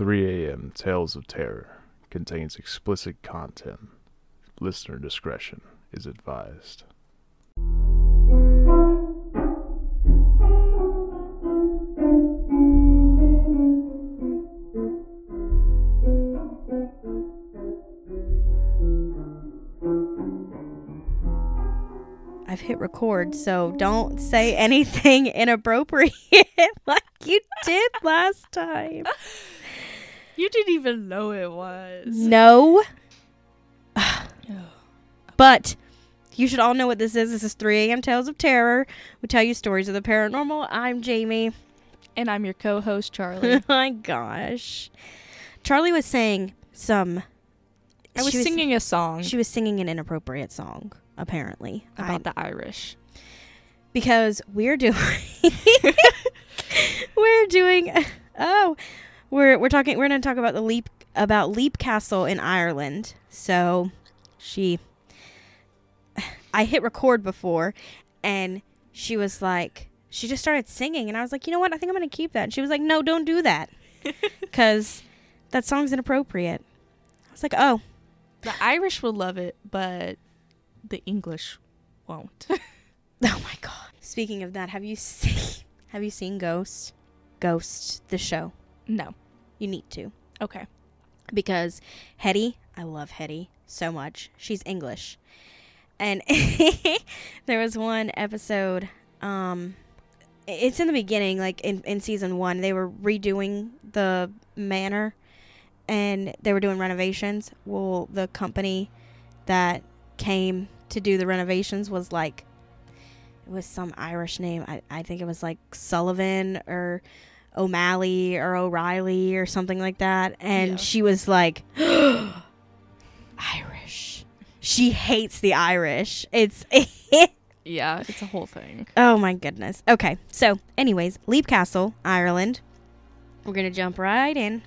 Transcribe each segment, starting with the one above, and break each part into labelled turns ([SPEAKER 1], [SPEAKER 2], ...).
[SPEAKER 1] 3 a.m. Tales of Terror contains explicit content. Listener discretion is advised.
[SPEAKER 2] I've hit record, so don't say anything inappropriate like you did last time.
[SPEAKER 3] You didn't even know it was.
[SPEAKER 2] No. but you should all know what this is. This is 3 a.m. Tales of Terror. We tell you stories of the paranormal. I'm Jamie.
[SPEAKER 3] And I'm your co-host Charlie.
[SPEAKER 2] Oh my gosh. Charlie was saying some.
[SPEAKER 3] I was
[SPEAKER 2] she
[SPEAKER 3] singing a song
[SPEAKER 2] She was singing an inappropriate song, apparently.
[SPEAKER 3] about
[SPEAKER 2] I-
[SPEAKER 3] the Irish.
[SPEAKER 2] because we're doing we're doing oh we're we're talking we're going to talk about the leap about leap castle in ireland so she i hit record before and she was like she just started singing and i was like you know what i think i'm going to keep that and she was like no don't do that because that song's inappropriate i was like oh
[SPEAKER 3] The Irish will love it, but the English won't.
[SPEAKER 2] Oh my god. Speaking of that, have you seen have you seen Ghost? Ghost, the show.
[SPEAKER 3] No.
[SPEAKER 2] You need to.
[SPEAKER 3] Okay.
[SPEAKER 2] Because Hetty, I love Hetty so much. She's English. And there was one episode, um it's in the beginning, like in, in season one, they were redoing the manor and they were doing renovations. Well, the company that came to do the renovations was like it was some Irish name. I, I think it was like Sullivan or O'Malley or O'Reilly or something like that. And
[SPEAKER 3] Yeah.
[SPEAKER 2] she was like, Irish. She hates the Irish. It's.
[SPEAKER 3] Yeah, it's a whole thing.
[SPEAKER 2] oh my goodness. Okay. So, anyways, Leap Castle, Ireland. We're going to jump right in.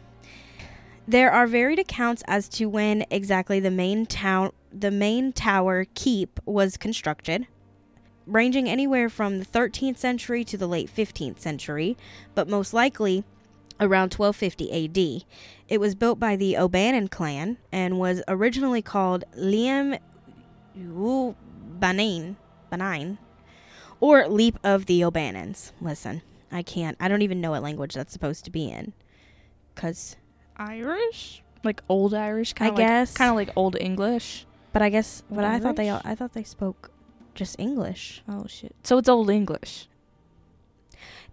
[SPEAKER 2] There are varied accounts as to when exactly the main town the main tower keep was constructed, ranging anywhere from the 13th century to the late 15th century, but most likely around 1250 AD. It was built by the O'Bannon clan and was originally called Liam Banin, Banin, or Leap of the O'Bannons. Listen, I can't. I don't even know what language that's supposed to be in, cause.
[SPEAKER 3] Irish? Like old Irish, kind of
[SPEAKER 2] guess.
[SPEAKER 3] kind of like old English.
[SPEAKER 2] But I guess. But I thought they.
[SPEAKER 3] Irish?
[SPEAKER 2] I thought they spoke just English.
[SPEAKER 3] Oh shit. So it's old English.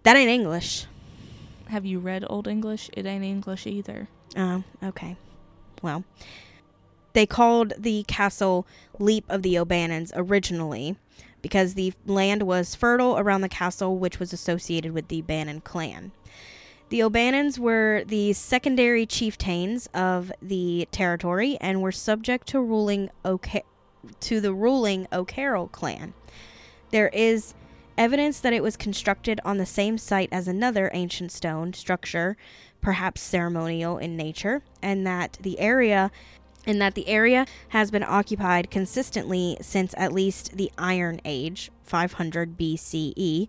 [SPEAKER 2] That ain't English.
[SPEAKER 3] Have you read old English? It ain't English either.
[SPEAKER 2] Oh, okay. Well, they called the castle Leap of the O'Bannons originally because the land was fertile around the castle, which was associated with the Bannon clan. The O'Bannons were the secondary chieftains of the territory and were subject to ruling O'Ca- to the ruling O'Carroll clan. There is evidence that it was constructed on the same site as another ancient stone structure perhaps ceremonial in nature, and that the area and that the area has been occupied consistently since at least the Iron Age, 500 BCE,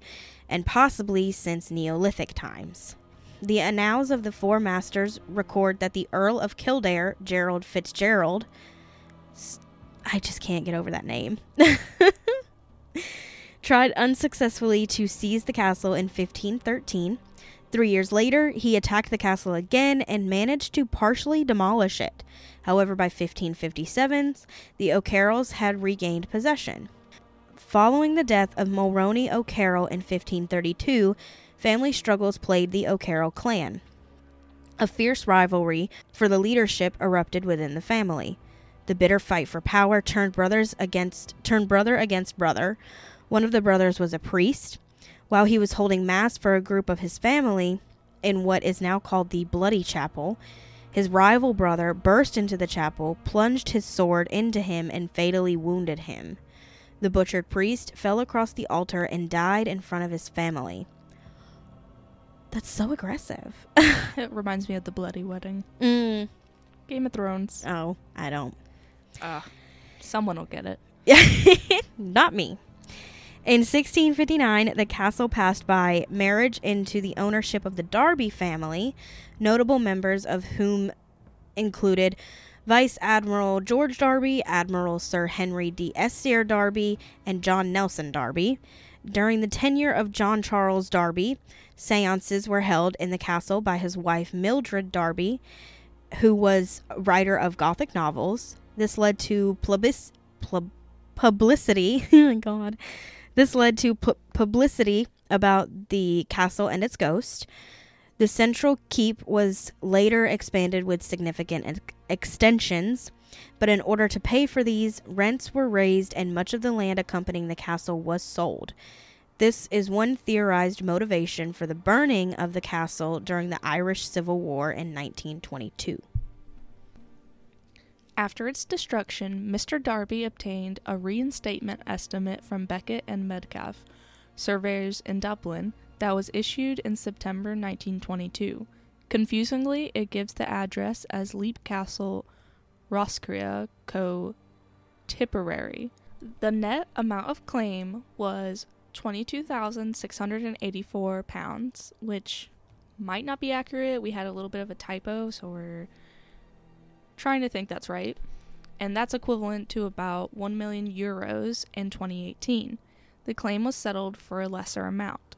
[SPEAKER 2] and possibly since Neolithic times. The annals of the Four Masters record that the Earl of Kildare, Gerald Fitzgerald, I just can't get over that name, tried unsuccessfully to seize the castle in 1513. Three years later, he attacked the castle again and managed to partially demolish it. However, by 1557, the O'Carrolls had regained possession. Following the death of Mulrooney O'Carroll in 1532, family struggles plagued the O'Carroll clan. A fierce rivalry for the leadership erupted within the family. The bitter fight for power turned brothers against turned brother against brother. One of the brothers was a priest, while he was holding mass for a group of his family in what is now called the Bloody Chapel, his rival brother burst into the chapel, plunged his sword into him, and fatally wounded him. The butchered priest fell across the altar and died in front of his family. That's so aggressive.
[SPEAKER 3] It reminds me of the bloody wedding.
[SPEAKER 2] mm.
[SPEAKER 3] Game of Thrones.
[SPEAKER 2] Oh, I don't.
[SPEAKER 3] Ah, someone will get it.
[SPEAKER 2] Not me. In 1659, the castle passed by marriage into the ownership of the Darby family, notable members of whom included Vice Admiral George Darby, Admiral Sir Henry D'Esterre Darby, and John Nelson Darby. During the tenure of John Charles Darby, seances were held in the castle by his wife Mildred Darby, who was writer of Gothic novels. This led to plebis- pleb- publicity. oh God. This led to pu- publicity about the castle and its ghost. The central keep was later expanded with significant ex- extensions, but in order to pay for these, rents were raised and much of the land accompanying the castle was sold. This is one theorized motivation for the burning of the castle during the Irish Civil War in 1922.
[SPEAKER 3] After its destruction, Mr. Darby obtained a reinstatement estimate from Beckett and Metcalfe, surveyors in Dublin, that was issued in September 1922. Confusingly, it gives the address as Leap Castle, Roscrea, Co. Tipperary. The net amount of claim was 22,684 pounds, which might not be accurate. We had a little bit of a typo, so we're trying to think that's right. And that's equivalent to about 1 million euros in 2018. The claim was settled for a lesser amount.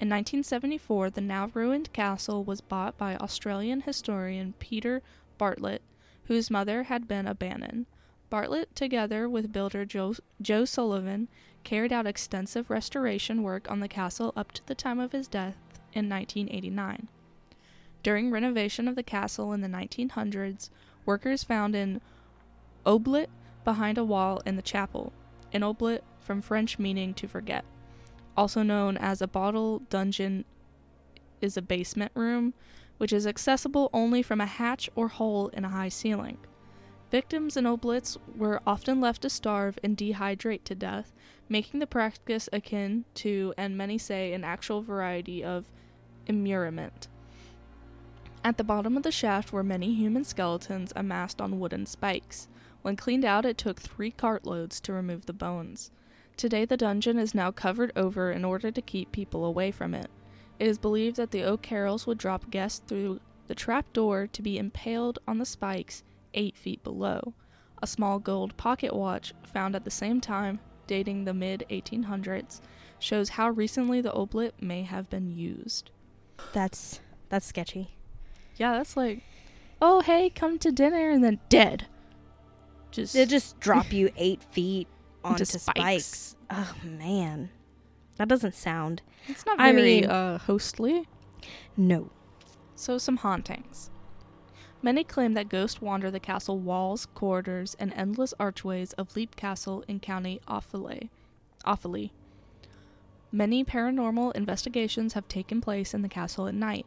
[SPEAKER 3] In 1974, the now ruined castle was bought by Australian historian Peter Bartlett, whose mother had been a Bannon. Bartlett, together with builder Joe, Joe Sullivan, carried out extensive restoration work on the castle up to the time of his death in 1989. During renovation of the castle in the 1900s, workers found an oubliette behind a wall in the chapel. An oubliette, from French meaning to forget. Also known as a bottle dungeon, is a basement room which is accessible only from a hatch or hole in a high ceiling. Victims in oubliettes were often left to starve and dehydrate to death, making the practice akin to, and many say, an actual variety of immurement. At the bottom of the shaft were many human skeletons amassed on wooden spikes. When cleaned out, it took three cartloads to remove the bones. Today, the dungeon is now covered over in order to keep people away from it. It is believed that the O'Carrolls would drop guests through the trap door to be impaled on the spikes eight feet below. A small gold pocket watch, found at the same time, dating the mid 1800s, shows how recently the oubliette may have been used.
[SPEAKER 2] That's that's sketchy.
[SPEAKER 3] Yeah, that's like, oh hey, come to dinner, and then dead. Just
[SPEAKER 2] They just drop you eight feet onto
[SPEAKER 3] spikes.
[SPEAKER 2] spikes. Oh man, that doesn't sound.
[SPEAKER 3] it's not
[SPEAKER 2] I
[SPEAKER 3] very
[SPEAKER 2] mean-
[SPEAKER 3] uh, hostly.
[SPEAKER 2] No.
[SPEAKER 3] So, some hauntings. Many claim that ghosts wander the castle walls, corridors, and endless archways of Leap Castle in County Offaly. Offaly. Many paranormal investigations have taken place in the castle at night.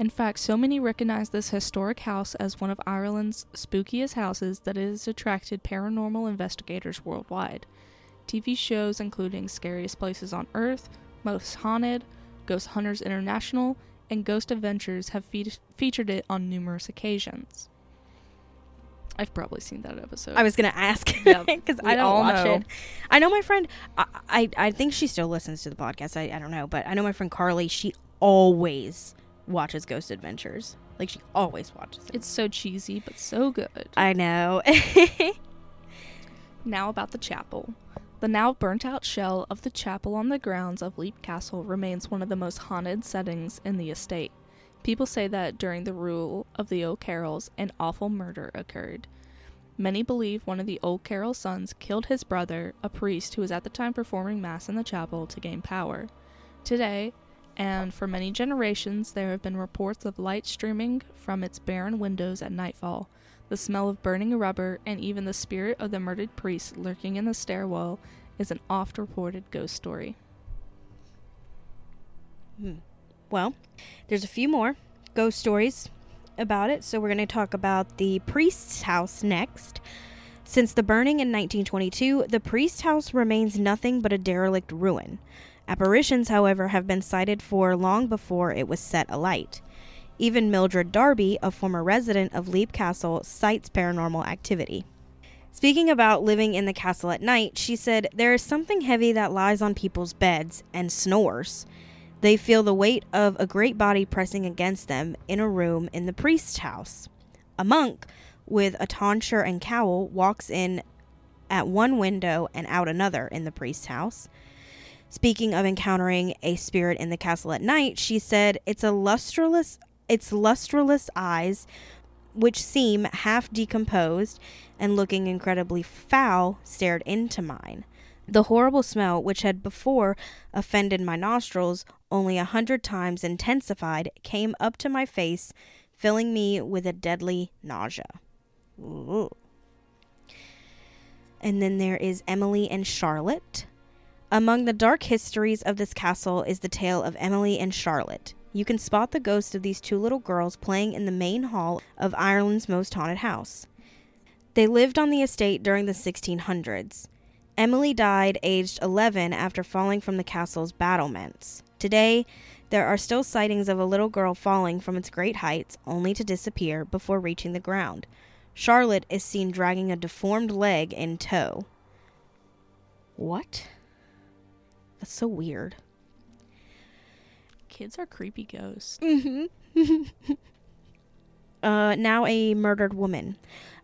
[SPEAKER 3] In fact, so many recognize this historic house as one of Ireland's spookiest houses that it has attracted paranormal investigators worldwide. TV shows including Scariest Places on Earth, Most Haunted, Ghost Hunters International, and Ghost Adventures have fe- featured it on numerous occasions. I've probably seen that episode.
[SPEAKER 2] I was gonna ask
[SPEAKER 3] Yep,
[SPEAKER 2] because
[SPEAKER 3] we
[SPEAKER 2] I don't watch
[SPEAKER 3] know.
[SPEAKER 2] it. I know my friend. I, I I think she still listens to the podcast. I, I don't know, but I know my friend Carly. She always watches Ghost Adventures. Like she always watches it.
[SPEAKER 3] it's so cheesy, but so good.
[SPEAKER 2] I know.
[SPEAKER 3] Now about the chapel. The now burnt out shell of the chapel on the grounds of Leap Castle remains one of the most haunted settings in the estate. People say that during the rule of the O'Carrolls, an awful murder occurred. Many believe one of the O'Carroll sons killed his brother, a priest who was at the time performing Mass in the chapel to gain power. Today, and for many generations, there have been reports of light streaming from its barren windows at nightfall the smell of burning rubber, and even the spirit of the murdered priest lurking in the stairwell is an oft reported ghost story.
[SPEAKER 2] Hmm. Well, there's a few more ghost stories about it, so we're going to talk about the priest's house next. Since the burning in 1922, the priest's house remains nothing but a derelict ruin. Apparitions, however, have been sighted for long before it was set alight. Even Mildred Darby, a former resident of Leap Castle, cites paranormal activity. Speaking about living in the castle at night, she said, There is something heavy that lies on people's beds and snores. They feel the weight of a great body pressing against them in a room in the priest's house. A monk with a tonsure and cowl walks in at one window and out another in the priest's house. Speaking of encountering a spirit in the castle at night, she said, It's a lustreless its lustreless eyes, which seem half decomposed and looking incredibly foul, stared into mine. The horrible smell, which had before offended my nostrils only a hundred times intensified, came up to my face, filling me with a deadly nausea. Ooh. And then there is Emily and Charlotte. Among the dark histories of this castle is the tale of Emily and Charlotte. You can spot the ghost of these two little girls playing in the main hall of Ireland's most haunted house. They lived on the estate during the 1600s. Emily died aged 11 after falling from the castle's battlements. Today, there are still sightings of a little girl falling from its great heights only to disappear before reaching the ground. Charlotte is seen dragging a deformed leg in tow. What? That's so weird.
[SPEAKER 3] Kids are creepy ghosts.
[SPEAKER 2] Mm-hmm. uh, now a murdered woman.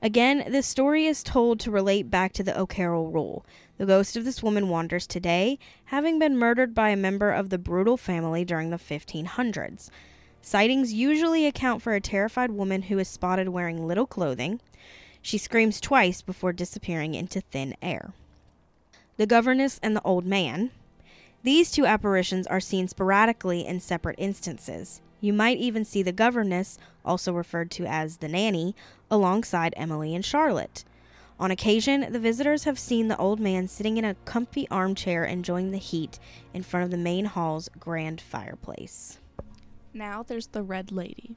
[SPEAKER 2] Again, this story is told to relate back to the O'Carroll rule. The ghost of this woman wanders today, having been murdered by a member of the brutal family during the 1500s. Sightings usually account for a terrified woman who is spotted wearing little clothing. She screams twice before disappearing into thin air. The governess and the old man. These two apparitions are seen sporadically in separate instances. You might even see the governess, also referred to as the nanny, alongside Emily and Charlotte. On occasion, the visitors have seen the old man sitting in a comfy armchair enjoying the heat in front of the main hall's grand fireplace.
[SPEAKER 3] Now there's the Red Lady.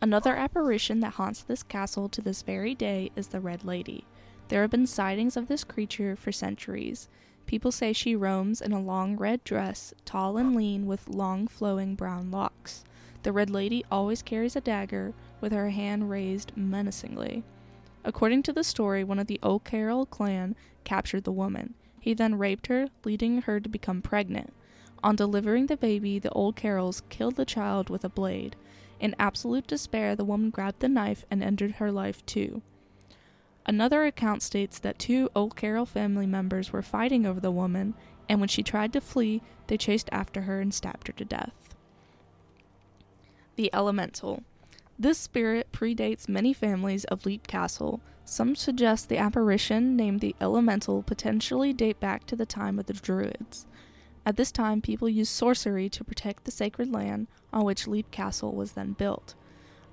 [SPEAKER 3] Another apparition that haunts this castle to this very day is the Red Lady. There have been sightings of this creature for centuries. People say she roams in a long red dress, tall and lean, with long flowing brown locks. The Red Lady always carries a dagger, with her hand raised menacingly. According to the story, one of the O'Carroll clan captured the woman. He then raped her, leading her to become pregnant. On delivering the baby, the O'Carrolls killed the child with a blade. In absolute despair, the woman grabbed the knife and ended her life too. Another account states that two O'Carroll family members were fighting over the woman, and when she tried to flee, they chased after her and stabbed her to death. The Elemental. This spirit predates many families of Leap Castle. Some suggest the apparition named the Elemental potentially date back to the time of the Druids. At this time, people used sorcery to protect the sacred land on which Leap Castle was then built.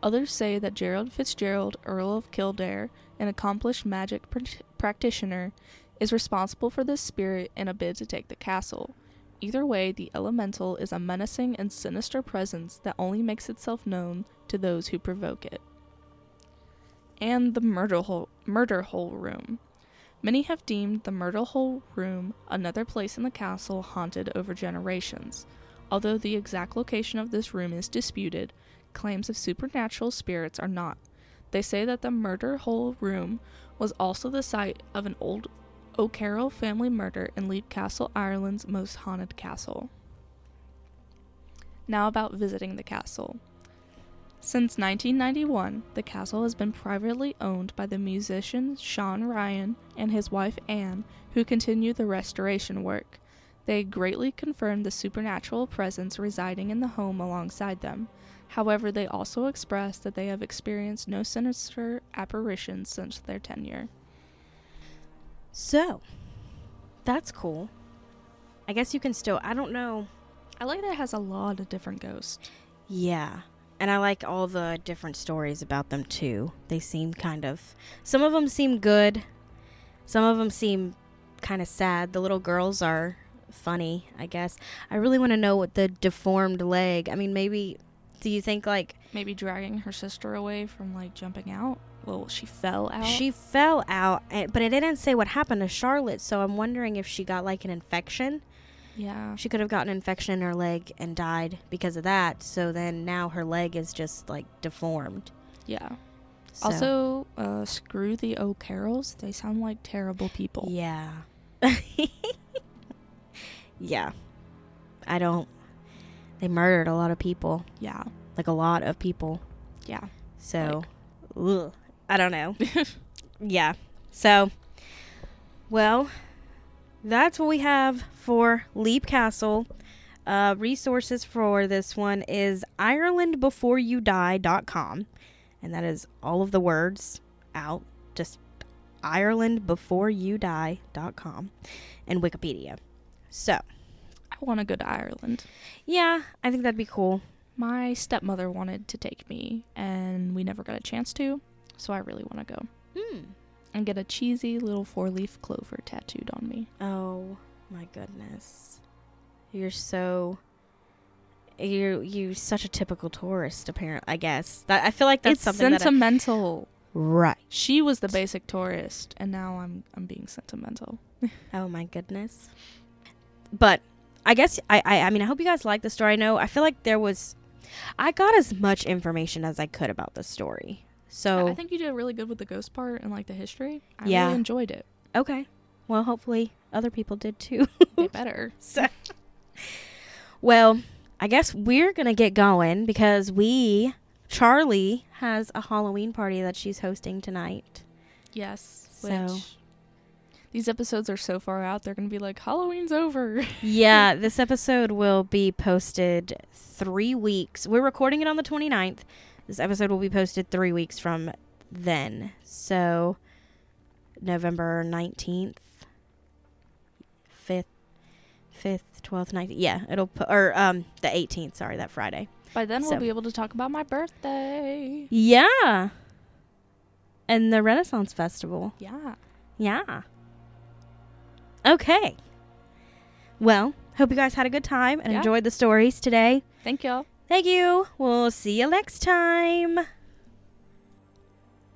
[SPEAKER 3] Others say that Gerald Fitzgerald, Earl of Kildare, an accomplished magic pr- practitioner, is responsible for this spirit in a bid to take the castle. Either way, the elemental is a menacing and sinister presence that only makes itself known to those who provoke it. And the murder hole, murder hole room. Many have deemed the murder hole room another place in the castle haunted over generations. Although the exact location of this room is disputed, claims of supernatural spirits are not. They say that the murder hole room was also the site of an old O'Carroll family murder in Leap Castle, Ireland's most haunted castle. Now about visiting the castle. Since 1991, the castle has been privately owned by the musician Sean Ryan and his wife Anne, who continue the restoration work. They greatly confirm the supernatural presence residing in the home alongside them. However, they also express that they have experienced no sinister apparitions since their tenure.
[SPEAKER 2] So, that's cool. I guess you can still. I don't know.
[SPEAKER 3] I like that it has a lot of different ghosts.
[SPEAKER 2] Yeah. And I like all the different stories about them too. They seem kind of. Some of them seem good. Some of them seem kind of sad. The little girls are funny, I guess. I really want to know what the deformed leg. I mean, maybe. Do you think like
[SPEAKER 3] Maybe dragging her sister away from like jumping out? Well, she fell out.
[SPEAKER 2] she fell out, eh, but it didn't say what happened to Charlotte, so I'm wondering if she got like an infection.
[SPEAKER 3] yeah.
[SPEAKER 2] She could have gotten an infection in her leg and died because of that. So then now her leg is just like deformed.
[SPEAKER 3] Yeah.
[SPEAKER 2] So,
[SPEAKER 3] Also, uh, screw the O'Carrolls. They sound like terrible people.
[SPEAKER 2] yeah. yeah. I don't. They murdered a lot of people.
[SPEAKER 3] Yeah.
[SPEAKER 2] Like a lot of people.
[SPEAKER 3] Yeah.
[SPEAKER 2] So, ugh, I don't know. yeah. So, well, that's what we have for Leap Castle. Uh, resources for this one is IrelandBeforeYouDie.com. And that is all of the words out. Just IrelandBeforeYouDie.com and Wikipedia. So,
[SPEAKER 3] I want to go to Ireland.
[SPEAKER 2] yeah, I think that'd be cool.
[SPEAKER 3] My stepmother wanted to take me, and we never got a chance to. So I really want to go
[SPEAKER 2] Hmm.
[SPEAKER 3] and get a cheesy little four-leaf clover tattooed on me.
[SPEAKER 2] Oh my goodness. You're so you you such a typical tourist apparently I guess. That I feel like that's
[SPEAKER 3] it's
[SPEAKER 2] something that I-
[SPEAKER 3] sentimental.
[SPEAKER 2] Right.
[SPEAKER 3] She was the basic tourist, and now I'm I'm being sentimental.
[SPEAKER 2] Oh my goodness. But I guess I, I I mean I hope you guys like the story. I know I feel like there was I got as much information as I could about the story. So
[SPEAKER 3] I think you did really good with the ghost part and like the history. I
[SPEAKER 2] Yeah.
[SPEAKER 3] really enjoyed it.
[SPEAKER 2] okay. Well, hopefully other people did too.
[SPEAKER 3] They better.
[SPEAKER 2] So, well, I guess we're gonna get going because we, Charlie, has a Halloween party that she's hosting tonight.
[SPEAKER 3] Yes.
[SPEAKER 2] So-
[SPEAKER 3] Which these episodes are so far out, they're gonna be like Halloween's over.
[SPEAKER 2] Yeah, this episode will be posted three weeks. We're recording it on the 29th. This episode will be posted three weeks from then. So, November 19th, 5th, 5th, 12th, 19th. Yeah, it'll put, or um, the 18th, sorry, that Friday.
[SPEAKER 3] By then
[SPEAKER 2] So-
[SPEAKER 3] we'll be able to talk about my birthday.
[SPEAKER 2] Yeah. And the Renaissance Festival.
[SPEAKER 3] Yeah.
[SPEAKER 2] Yeah. Okay. Well, hope you guys had a good time and
[SPEAKER 3] Yeah.
[SPEAKER 2] enjoyed the stories today.
[SPEAKER 3] Thank y'all.
[SPEAKER 2] Thank you. We'll see you next time.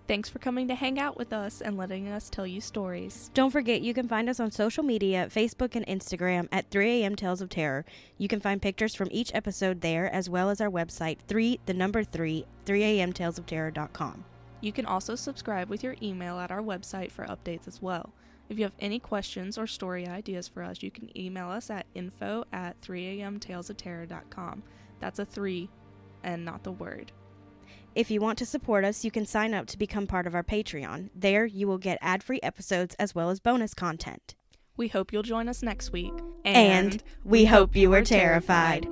[SPEAKER 3] Thanks for coming to hang out with us and letting us tell you stories.
[SPEAKER 2] Don't forget you can find us on social media, Facebook and Instagram at 3am Tales of Terror. You can find pictures from each episode there as well as our website 3 the number 3 3amtalesofterror.com.
[SPEAKER 3] You can also subscribe with your email at our website for updates as well. If you have any questions or story ideas for us, you can email us at info at 3amtalesofterror.com. That's a 3 and not the word.
[SPEAKER 2] If you want to support us, you can sign up to become part of our Patreon. There you will get ad-free episodes as well as bonus content.
[SPEAKER 3] We hope you'll join us next week.
[SPEAKER 2] And we hope you were terrified.